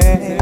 say